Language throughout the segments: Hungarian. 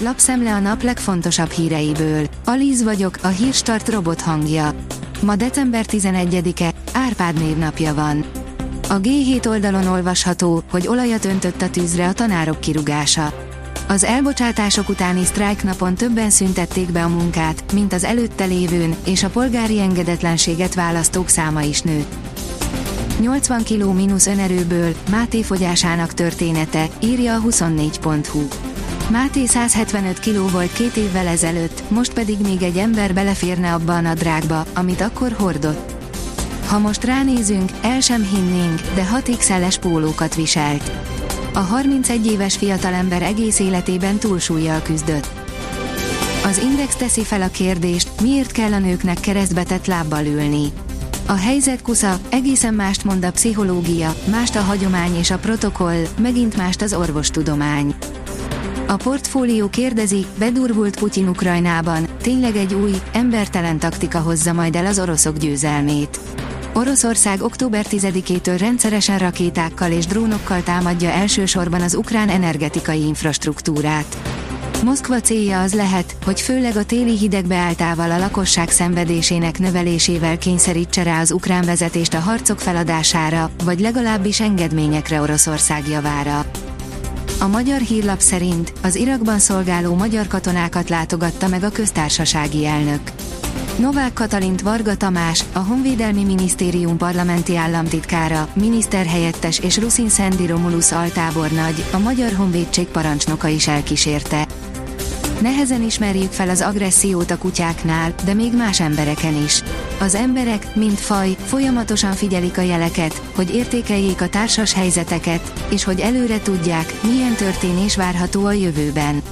lapszemle a nap legfontosabb híreiből. Alíz vagyok, a hírstart robot hangja. Ma december 11-e, Árpád névnapja van. A G7 oldalon olvasható, hogy olajat öntött a tűzre a tanárok kirugása. Az elbocsátások utáni sztrájknapon többen szüntették be a munkát, mint az előtte lévőn, és a polgári engedetlenséget választók száma is nőtt. 80 kg mínusz önerőből, Máté fogyásának története, írja a 24.hu. Máté 175 kg volt két évvel ezelőtt, most pedig még egy ember beleférne abba a nadrágba, amit akkor hordott. Ha most ránézünk, el sem hinnénk, de 6 XL-es pólókat viselt. A 31 éves fiatalember egész életében túlsúlyjal küzdött. Az Index teszi fel a kérdést, miért kell a nőknek keresztbetett lábbal ülni. A helyzet kusza, egészen mást mond a pszichológia, mást a hagyomány és a protokoll, megint mást az orvostudomány. A portfólió kérdezi, bedurvult Putyin Ukrajnában, tényleg egy új, embertelen taktika hozza majd el az oroszok győzelmét. Oroszország október 10-től rendszeresen rakétákkal és drónokkal támadja elsősorban az ukrán energetikai infrastruktúrát. Moszkva célja az lehet, hogy főleg a téli hidegbeálltával a lakosság szenvedésének növelésével kényszerítse rá az ukrán vezetést a harcok feladására, vagy legalábbis engedményekre Oroszország javára. A magyar hírlap szerint az Irakban szolgáló magyar katonákat látogatta meg a köztársasági elnök. Novák Katalint Varga Tamás, a Honvédelmi Minisztérium parlamenti államtitkára, miniszterhelyettes és Ruszin Szendi Romulus altábornagy, a Magyar Honvédség parancsnoka is elkísérte. Nehezen ismerjük fel az agressziót a kutyáknál, de még más embereken is. Az emberek, mint faj, folyamatosan figyelik a jeleket, hogy értékeljék a társas helyzeteket, és hogy előre tudják, milyen történés várható a jövőben.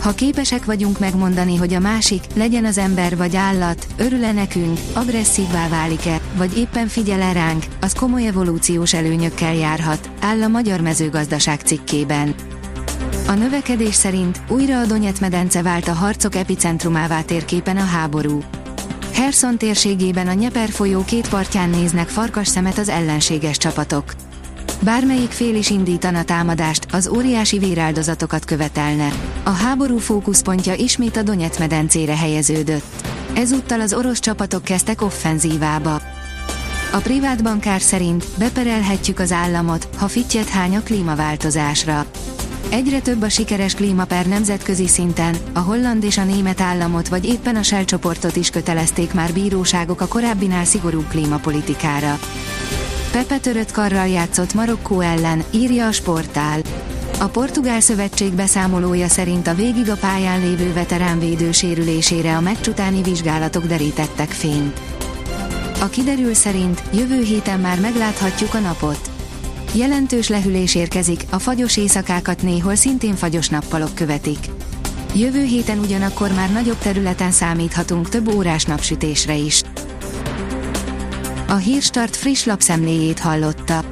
Ha képesek vagyunk megmondani, hogy a másik, legyen az ember vagy állat, örül-e nekünk, agresszívvá válik-e, vagy éppen figyel-e ránk, az komoly evolúciós előnyökkel járhat, áll a Magyar Mezőgazdaság cikkében. A növekedés szerint újra a Donyet medence vált a harcok epicentrumává térképen a háború. Herson térségében a Nyeper folyó két partján néznek farkas szemet az ellenséges csapatok. Bármelyik fél is indítana támadást, az óriási véráldozatokat követelne. A háború fókuszpontja ismét a Donyet medencére helyeződött. Ezúttal az orosz csapatok kezdtek offenzívába. A privát bankár szerint beperelhetjük az államot, ha fittyet hány a klímaváltozásra. Egyre több a sikeres klímaper nemzetközi szinten, a holland és a német államot vagy éppen a Shell csoportot is kötelezték már bíróságok a korábbinál szigorúbb klímapolitikára. Pepe törött karral játszott Marokkó ellen, írja a sportál. A Portugál Szövetség beszámolója szerint a végig a pályán lévő veteránvédő sérülésére a meccs vizsgálatok derítettek fényt. A kiderül szerint jövő héten már megláthatjuk a napot. Jelentős lehűlés érkezik, a fagyos éjszakákat néhol szintén fagyos nappalok követik. Jövő héten ugyanakkor már nagyobb területen számíthatunk több órás napsütésre is. A Hírstart friss lapszemléjét hallotta.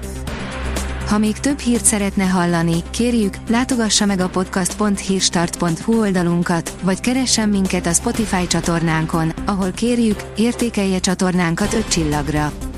Ha még több hírt szeretne hallani, kérjük, látogassa meg a podcast.hírstart.hu oldalunkat, vagy keressen minket a Spotify csatornánkon, ahol kérjük, értékelje csatornánkat 5 csillagra.